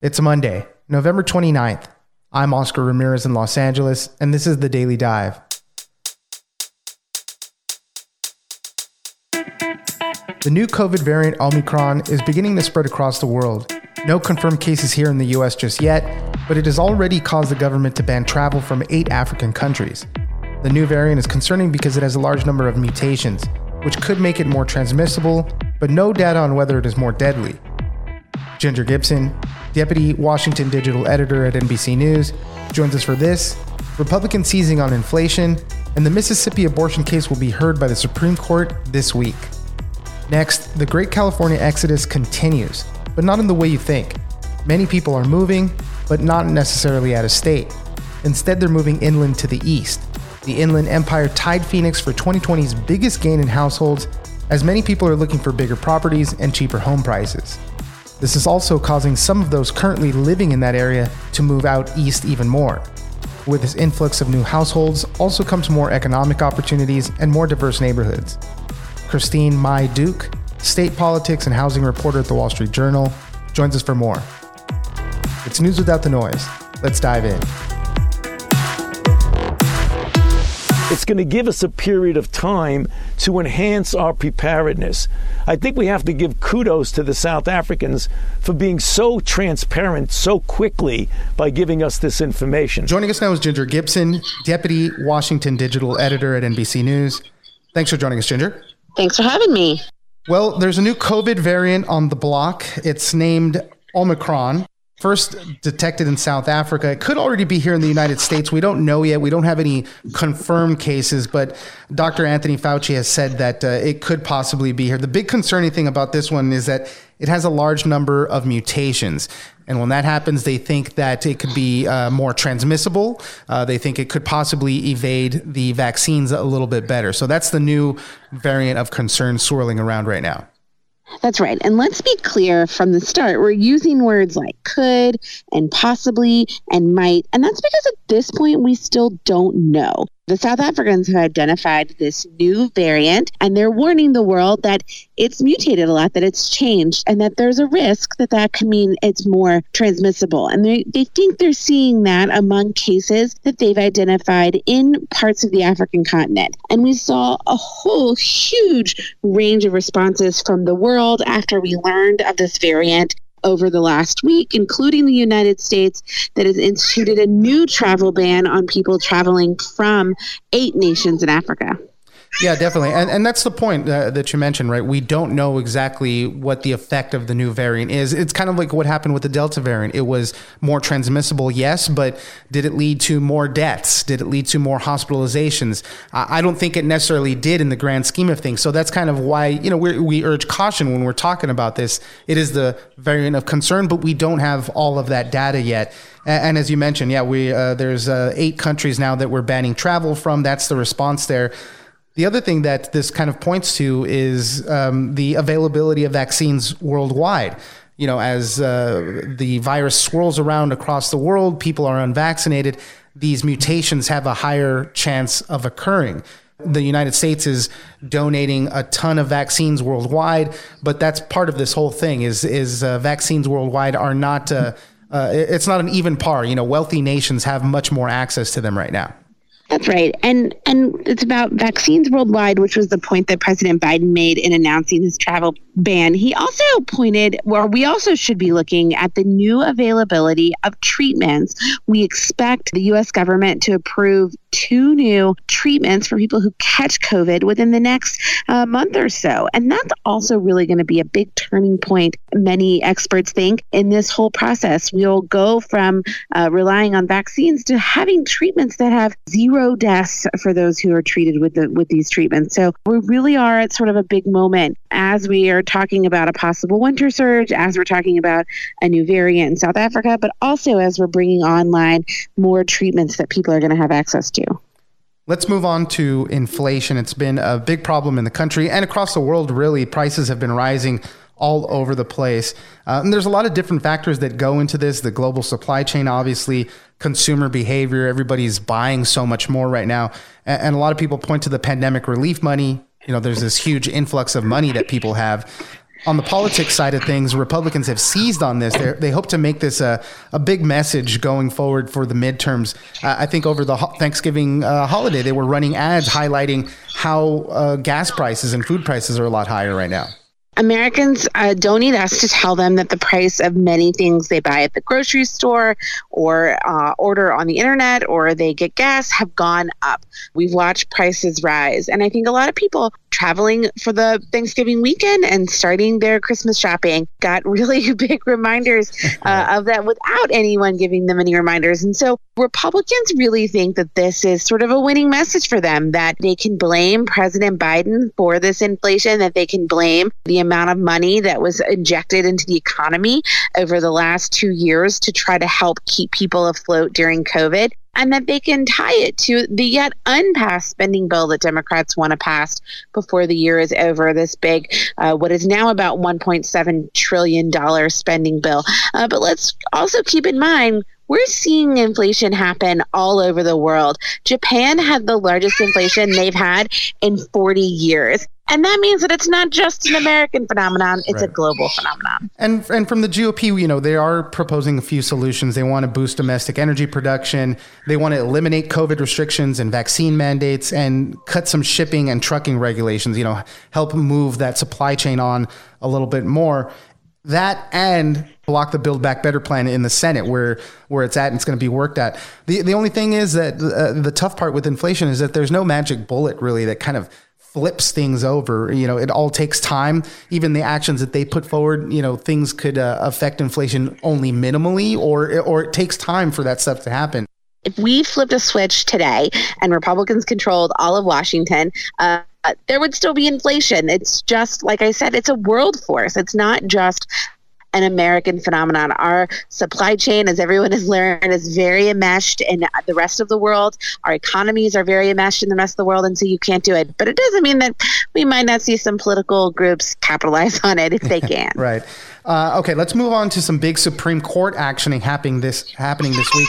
It's Monday, November 29th. I'm Oscar Ramirez in Los Angeles, and this is the Daily Dive. The new COVID variant Omicron is beginning to spread across the world. No confirmed cases here in the US just yet, but it has already caused the government to ban travel from eight African countries. The new variant is concerning because it has a large number of mutations, which could make it more transmissible, but no data on whether it is more deadly. Ginger Gibson, Deputy Washington Digital Editor at NBC News, joins us for this Republican seizing on inflation, and the Mississippi abortion case will be heard by the Supreme Court this week. Next, the Great California Exodus continues, but not in the way you think. Many people are moving, but not necessarily out of state. Instead, they're moving inland to the east. The Inland Empire tied Phoenix for 2020's biggest gain in households, as many people are looking for bigger properties and cheaper home prices. This is also causing some of those currently living in that area to move out east even more. With this influx of new households also comes more economic opportunities and more diverse neighborhoods. Christine Mai-Duc, state politics and housing reporter at the Wall Street Journal, joins us for more. It's news without the noise. Let's dive in. It's going to give us a period of time to enhance our preparedness. I think we have to give kudos to the South Africans for being so transparent so quickly by giving us this information. Joining us now is Ginger Gibson, Deputy Washington Digital Editor at NBC News. Thanks for joining us, Ginger. Thanks for having me. Well, there's a new COVID variant on the block. It's named Omicron first detected in South Africa. It could already be here in the United States. We don't know yet. We don't have any confirmed cases, but Dr. Anthony Fauci has said that uh, it could possibly be here. The big concerning thing about this one is that it has a large number of mutations. And when that happens, they think that it could be uh, more transmissible. Uh, they think it could possibly evade the vaccines a little bit better. So that's the new variant of concern swirling around right now. That's right. And let's be clear from the start, we're using words like could and possibly and might. And that's because at this point, we still don't know. The South Africans have identified this new variant and they're warning the world that it's mutated a lot, that it's changed, and that there's a risk that that could mean it's more transmissible. And they, they think they're seeing that among cases that they've identified in parts of the African continent. And we saw a whole huge range of responses from the world after we learned of this variant over the last week, including the United States, that has instituted a new travel ban on people traveling from eight nations in Africa. Yeah, definitely. And, and that's the point uh, that you mentioned, right? We don't know exactly what the effect of the new variant is. It's kind of like what happened with the Delta variant. It was more transmissible, yes, but did it lead to more deaths? Did it lead to more hospitalizations? I don't think it necessarily did in the grand scheme of things. So that's kind of why, you know, we urge caution when we're talking about this. It is the variant of concern, but we don't have all of that data yet. And, and as you mentioned, yeah, we uh, there's uh, eight countries now that we're banning travel from. That's the response there. The other thing that this kind of points to is um, the availability of vaccines worldwide. You know, as uh, the virus swirls around across the world, people are unvaccinated. These mutations have a higher chance of occurring. The United States is donating a ton of vaccines worldwide, but that's part of this whole thing. Is is uh, vaccines worldwide are not. Uh, uh it's not an even par. You know, wealthy nations have much more access to them right now. That's right. And and it's about vaccines worldwide, which was the point that President Biden made in announcing his travel ban. He also pointed where we also should be looking at the new availability of treatments. We expect the US government to approve two new treatments for people who catch COVID within the next uh, month or so. And that's also really going to be a big turning point, many experts think, in this whole process. We'll go from uh, relying on vaccines to having treatments that have zero deaths for those who are treated with the with these treatments. So we really are at sort of a big moment as we are talking about a possible winter surge, as we're talking about a new variant in South Africa, but also as we're bringing online more treatments that people are going to have access to. Let's move on to inflation. It's been a big problem in the country and across the world, really. Prices have been rising all over the place. Uh, and there's a lot of different factors that go into this the global supply chain, obviously, consumer behavior. Everybody's buying so much more right now. And, and a lot of people point to the pandemic relief money. You know, there's this huge influx of money that people have. on the politics side of things, Republicans have seized on this. They're, they hope to make this a, a big message going forward for the midterms. Uh, I think over the ho- Thanksgiving uh, holiday, they were running ads highlighting how uh, gas prices and food prices are a lot higher right now. Americans uh, don't need us to tell them that the price of many things they buy at the grocery store or uh, order on the internet or they get gas have gone up. We've watched prices rise. And I think a lot of people traveling for the Thanksgiving weekend and starting their Christmas shopping. Got really big reminders uh, of that without anyone giving them any reminders. And so Republicans really think that this is sort of a winning message for them that they can blame President Biden for this inflation, that they can blame the amount of money that was injected into the economy over the last two years to try to help keep people afloat during COVID and that they can tie it to the yet unpassed spending bill that Democrats want to pass before the year is over. This big, uh, what is now about $1.7 trillion spending bill. Uh, but let's also keep in mind we're seeing inflation happen all over the world. Japan had the largest inflation they've had in 40 years. And that means that it's not just an American phenomenon, it's right. a global phenomenon. And and from the GOP, you know, they are proposing a few solutions. They want to boost domestic energy production. They want to eliminate COVID restrictions and vaccine mandates and cut some shipping and trucking regulations, you know, help move that supply chain on a little bit more. That and block the Build Back Better plan in the Senate, where where it's at and it's going to be worked at. the The only thing is that uh, the tough part with inflation is that there's no magic bullet really that kind of flips things over. You know, it all takes time. Even the actions that they put forward, you know, things could uh, affect inflation only minimally, or or it takes time for that stuff to happen. If we flipped a switch today and Republicans controlled all of Washington, uh, there would still be inflation. It's just, like I said, it's a world force. It's not just an American phenomenon. Our supply chain, as everyone has learned, is very enmeshed in the rest of the world. Our economies are very enmeshed in the rest of the world, and so you can't do it. But it doesn't mean that we might not see some political groups capitalize on it if they can. right. Uh, okay, let's move on to some big Supreme Court action happening this happening this week.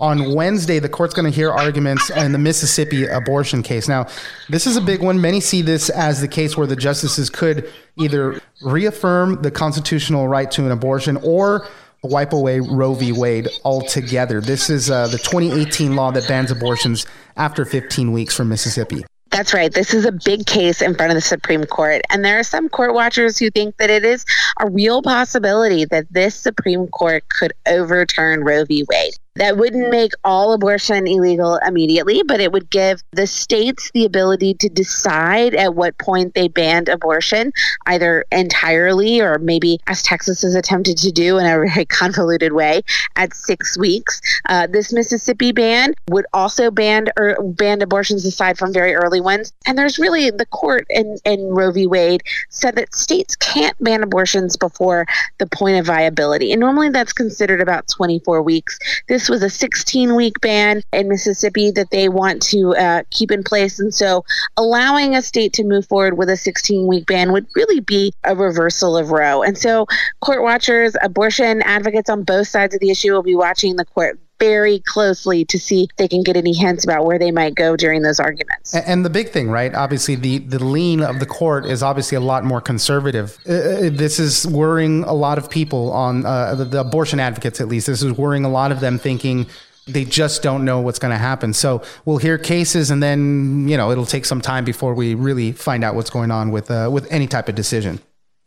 On Wednesday, the court's going to hear arguments in the Mississippi abortion case. Now, this is a big one. Many see this as the case where the justices could either reaffirm the constitutional right to an abortion or wipe away Roe v. Wade altogether. This is uh, the 2018 law that bans abortions after 15 weeks from Mississippi. That's right. This is a big case in front of the Supreme Court. And there are some court watchers who think that it is a real possibility that this Supreme Court could overturn Roe v. Wade. That wouldn't make all abortion illegal immediately, but it would give the states the ability to decide at what point they banned abortion, either entirely or maybe, as Texas has attempted to do in a very convoluted way, at six weeks. Uh, this Mississippi ban would also ban or er, ban abortions aside from very early ones. And there's really the court in, in Roe v. Wade said that states can't ban abortions before the point of viability. And normally that's considered about 24 weeks. This was a 16 week ban in Mississippi that they want to uh, keep in place. And so allowing a state to move forward with a 16 week ban would really be a reversal of Roe. And so court watchers, abortion advocates on both sides of the issue will be watching the court very closely to see if they can get any hints about where they might go during those arguments. And the big thing, right? Obviously, the, the lean of the court is obviously a lot more conservative. Uh, uh, this is worrying a lot of people on uh, the, the abortion advocates, at least. This is worrying a lot of them thinking they just don't know what's going to happen. So we'll hear cases, and then you know it'll take some time before we really find out what's going on with uh, with any type of decision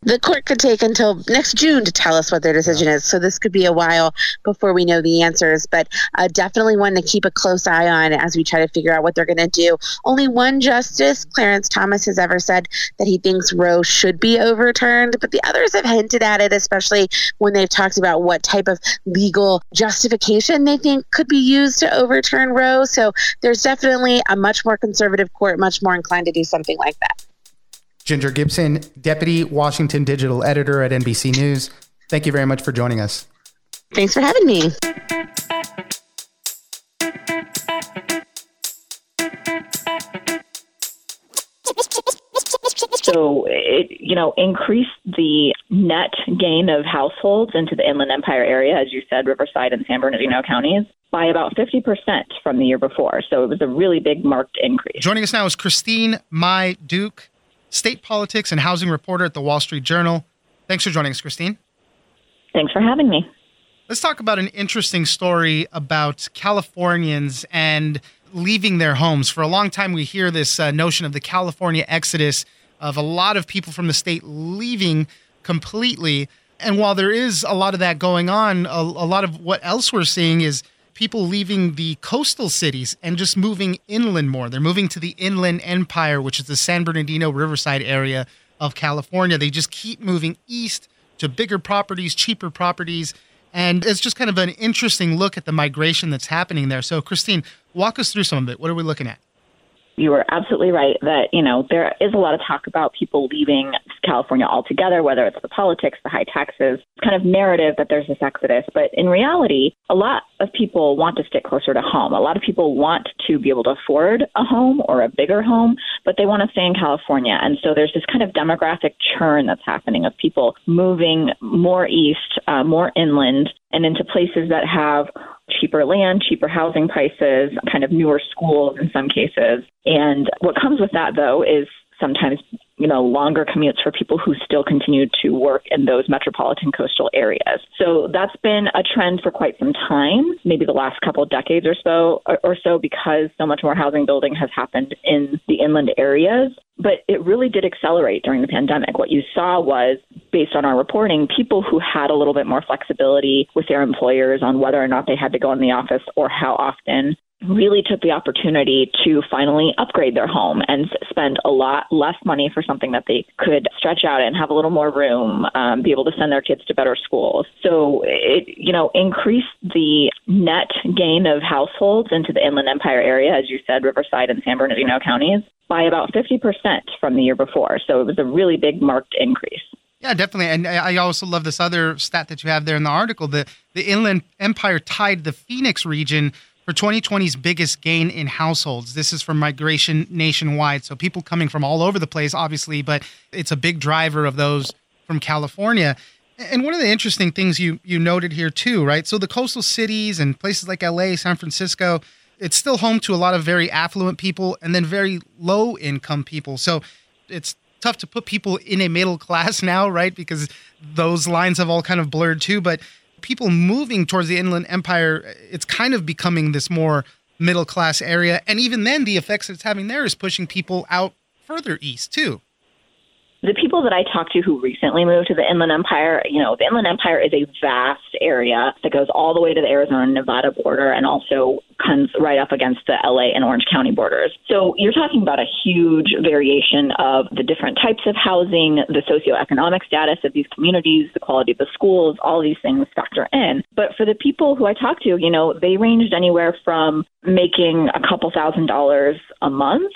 the court could take until next June to tell us what their decision is. So this could be a while before we know the answers, but uh, definitely one to keep a close eye on as we try to figure out what they're going to do. Only one justice, Clarence Thomas, has ever said that he thinks Roe should be overturned, but the others have hinted at it, especially when they've talked about what type of legal justification they think could be used to overturn Roe. So there's definitely a much more conservative court, much more inclined to do something like that. Ginger Gibson, Deputy Washington Digital Editor at NBC News. Thank you very much for joining us. Thanks for having me. So it, you know, increased the net gain of households into the Inland Empire area, as you said, Riverside and San Bernardino counties, by about 50% from the year before. So it was a really big marked increase. Joining us now is Christine Mai Duke state politics and housing reporter at the Wall Street Journal. Thanks for joining us, Christine. Thanks for having me. Let's talk about an interesting story about Californians and leaving their homes. For a long time, we hear this uh, notion of the California exodus, of a lot of people from the state leaving completely. And while there is a lot of that going on, a, a lot of what else we're seeing is people leaving the coastal cities and just moving inland more. They're moving to the Inland Empire, which is the San Bernardino Riverside area of California. They just keep moving east to bigger properties, cheaper properties. And it's just kind of an interesting look at the migration that's happening there. So, Christine, walk us through some of it. What are we looking at? You were absolutely right that, you know, there is a lot of talk about people leaving California altogether, whether it's the politics, the high taxes, kind of narrative that there's this exodus. But in reality, a lot of people want to stick closer to home. A lot of people want to be able to afford a home or a bigger home, but they want to stay in California. And so there's this kind of demographic churn that's happening of people moving more east, uh, more inland, and into places that have cheaper land, cheaper housing prices, kind of newer schools in some cases. And what comes with that, though, is sometimes you know longer commutes for people who still continue to work in those metropolitan coastal areas. So that's been a trend for quite some time, maybe the last couple of decades or so or, or so because so much more housing building has happened in the inland areas. But it really did accelerate during the pandemic. What you saw was, based on our reporting, people who had a little bit more flexibility with their employers on whether or not they had to go in the office or how often really took the opportunity to finally upgrade their home and spend a lot less money for something that they could stretch out and have a little more room, um, be able to send their kids to better schools. So it, you know, increased the net gain of households into the Inland Empire area, as you said, Riverside and San Bernardino counties, by about 50% from the year before. So it was a really big marked increase. Yeah, definitely. And I also love this other stat that you have there in the article. The the Inland Empire tied the Phoenix region for 2020's biggest gain in households. This is from migration nationwide. So people coming from all over the place, obviously, but it's a big driver of those from California. And one of the interesting things you you noted here too, right? So the coastal cities and places like LA, San Francisco, it's still home to a lot of very affluent people and then very low income people. So it's tough to put people in a middle class now, right? Because those lines have all kind of blurred too, but people moving towards the Inland Empire, it's kind of becoming this more middle class area. And even then, the effects it's having there is pushing people out further east, too the people that I talked to who recently moved to the Inland Empire, you know, the Inland Empire is a vast area that goes all the way to the Arizona Nevada border and also comes right up against the LA and Orange County borders. So you're talking about a huge variation of the different types of housing, the socioeconomic status of these communities, the quality of the schools, all these things factor in. But for the people who I talked to, you know, they ranged anywhere from making a couple thousand dollars a month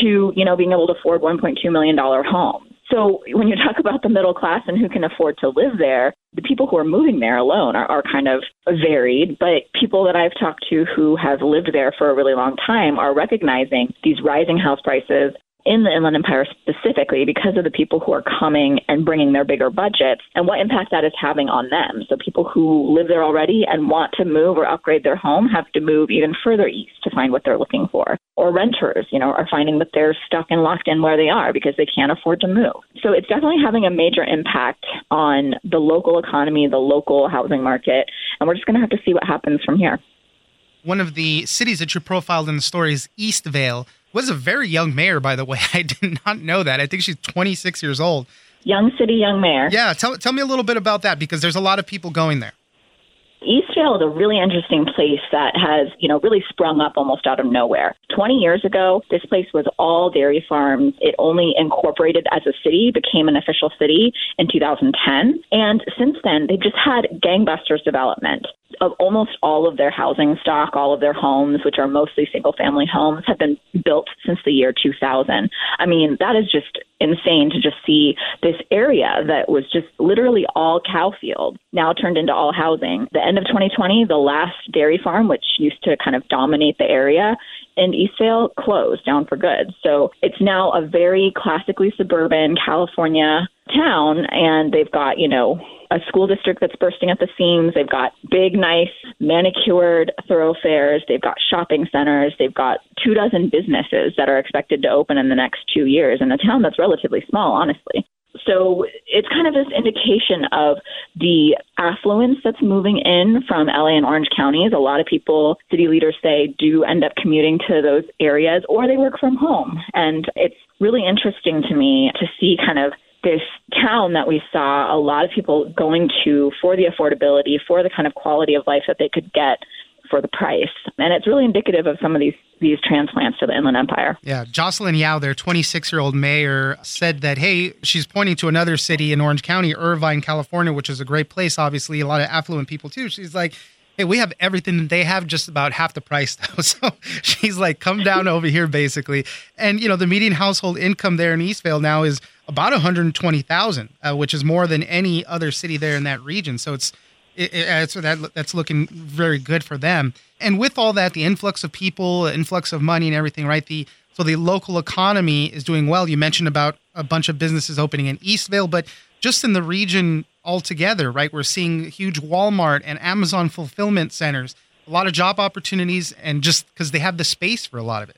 to, you know, being able to afford $1.2 million home. So when you talk about the middle class and who can afford to live there, the people who are moving there alone are, are kind of varied. But people that I've talked to who have lived there for a really long time are recognizing these rising house prices, in the Inland Empire specifically because of the people who are coming and bringing their bigger budgets and what impact that is having on them. So people who live there already and want to move or upgrade their home have to move even further east to find what they're looking for. Or renters, you know, are finding that they're stuck and locked in where they are because they can't afford to move. So it's definitely having a major impact on the local economy, the local housing market, and we're just going to have to see what happens from here. One of the cities that you profiled in the story is Eastvale was a very young mayor, by the way. I did not know that. I think she's 26 years old. Young city, young mayor. Yeah, tell, tell me a little bit about that because there's a lot of people going there. Eastvale is a really interesting place that has, you know, really sprung up almost out of nowhere. 20 years ago, this place was all dairy farms. It only incorporated as a city, became an official city in 2010. And since then, they've just had gangbusters development of almost all of their housing stock, all of their homes, which are mostly single family homes, have been built since the year 2000. I mean, that is just insane to just see this area that was just literally all cow field now turned into all housing. The end of 2020, the last dairy farm, which used to kind of dominate the area, in Eastvale closed down for good. So it's now a very classically suburban California town, and they've got, you know, a school district that's bursting at the seams. They've got big, nice, manicured thoroughfares. They've got shopping centers. They've got two dozen businesses that are expected to open in the next two years in a town that's relatively small, honestly. so it's kind of this indication of the affluence that's moving in from LA and Orange counties. A lot of people, city leaders say, do end up commuting to those areas or they work from home. And it's really interesting to me to see kind of this town that we saw a lot of people going to for the affordability, for the kind of quality of life that they could get for the price. And it's really indicative of some of these these transplants to the Inland Empire. Yeah, Jocelyn Yow, their 26 year old mayor, said that hey, she's pointing to another city in Orange County, Irvine, California, which is a great place. Obviously, a lot of affluent people too. She's like. Hey, we have everything. that They have just about half the price though. So she's like, come down over here, basically. And you know, the median household income there in Eastvale now is about 120,000, uh, which is more than any other city there in that region. So it's it, it, so that that's looking very good for them. And with all that, the influx of people, influx of money, and everything, right? The so the local economy is doing well. You mentioned about a bunch of businesses opening in Eastvale, but just in the region altogether, right? We're seeing huge Walmart and Amazon fulfillment centers, a lot of job opportunities, and just because they have the space for a lot of it.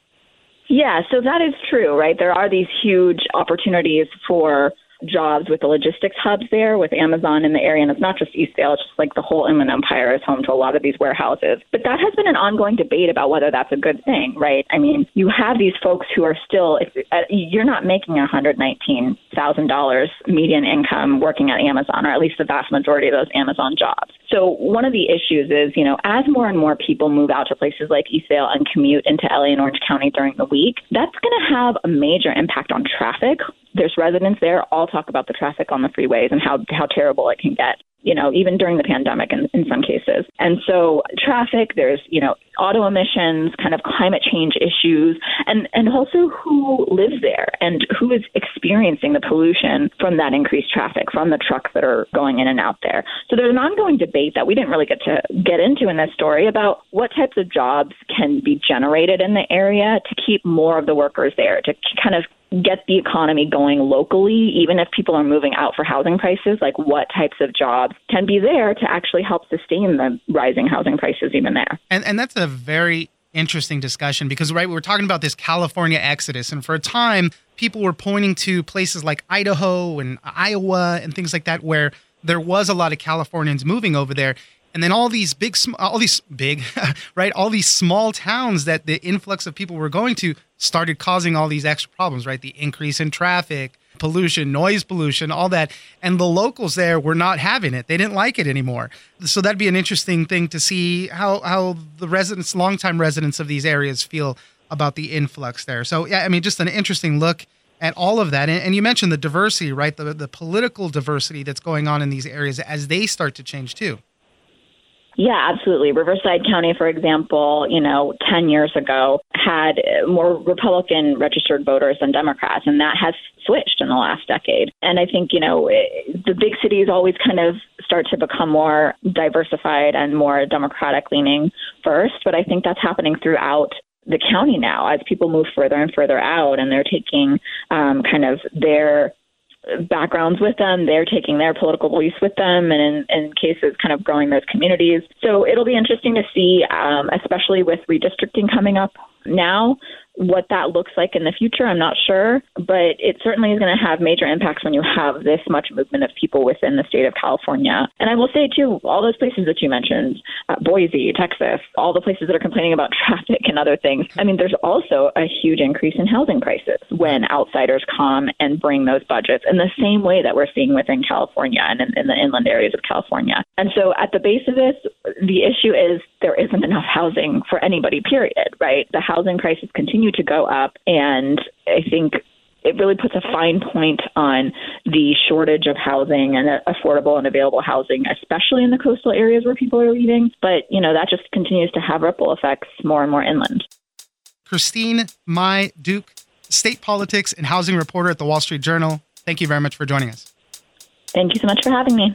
Yeah, so that is true, right? There are these huge opportunities for jobs with the logistics hubs there with Amazon in the area. And it's not just Eastvale, it's just like the whole Inland Empire is home to a lot of these warehouses. But that has been an ongoing debate about whether that's a good thing, right? I mean, you have these folks who are still, if, uh, you're not making $119,000 median income working at Amazon, or at least the vast majority of those Amazon jobs. So one of the issues is, you know, as more and more people move out to places like Eastvale and commute into LA and Orange County during the week, that's going to have a major impact on traffic. There's residents there all talk about the traffic on the freeways and how how terrible it can get you know, even during the pandemic in, in some cases. And so traffic, there's, you know, auto emissions, kind of climate change issues, and, and also who lives there and who is experiencing the pollution from that increased traffic, from the trucks that are going in and out there. So there's an ongoing debate that we didn't really get to get into in this story about what types of jobs can be generated in the area to keep more of the workers there, to kind of get the economy going locally, even if people are moving out for housing prices, like what types of jobs can be there to actually help sustain the rising housing prices even there. And and that's a very interesting discussion because right we are talking about this California exodus and for a time people were pointing to places like Idaho and Iowa and things like that where there was a lot of Californians moving over there and then all these big all these big right? All these small towns that the influx of people were going to started causing all these extra problems right? The increase in traffic pollution noise pollution all that. And the locals there were not having it. They didn't like it anymore. So that'd be an interesting thing to see how how the residents longtime residents of these areas feel about the influx there. So yeah i mean just an interesting look at all of that. And, and you mentioned the diversity right? The, the political diversity that's going on in these areas as they start to change too yeah, absolutely. Riverside County, for example, you know, 10 years ago had more Republican registered voters than Democrats, and that has switched in the last decade. And I think, you know, the big cities always kind of start to become more diversified and more Democratic leaning first, but I think that's happening throughout the county now as people move further and further out and they're taking um, kind of their backgrounds with them. They're taking their political beliefs with them, and in, in cases, kind of growing those communities. So it'll be interesting to see, um, especially with redistricting coming up now, what that looks like in the future, I'm not sure, but it certainly is going to have major impacts when you have this much movement of people within the state of California. And I will say, too, all those places that you mentioned, uh, Boise, Texas, all the places that are complaining about traffic and other things, I mean, there's also a huge increase in housing prices when outsiders come and bring those budgets in the same way that we're seeing within California and in, in the inland areas of California. And so at the base of this, the issue is there isn't enough housing for anybody, period, right? The housing prices continue to go up. And I think it really puts a fine point on the shortage of housing and affordable and available housing, especially in the coastal areas where people are leaving. But, you know, that just continues to have ripple effects more and more inland. Christine Mai-Duc, state politics and housing reporter at the Wall Street Journal. Thank you very much for joining us. Thank you so much for having me.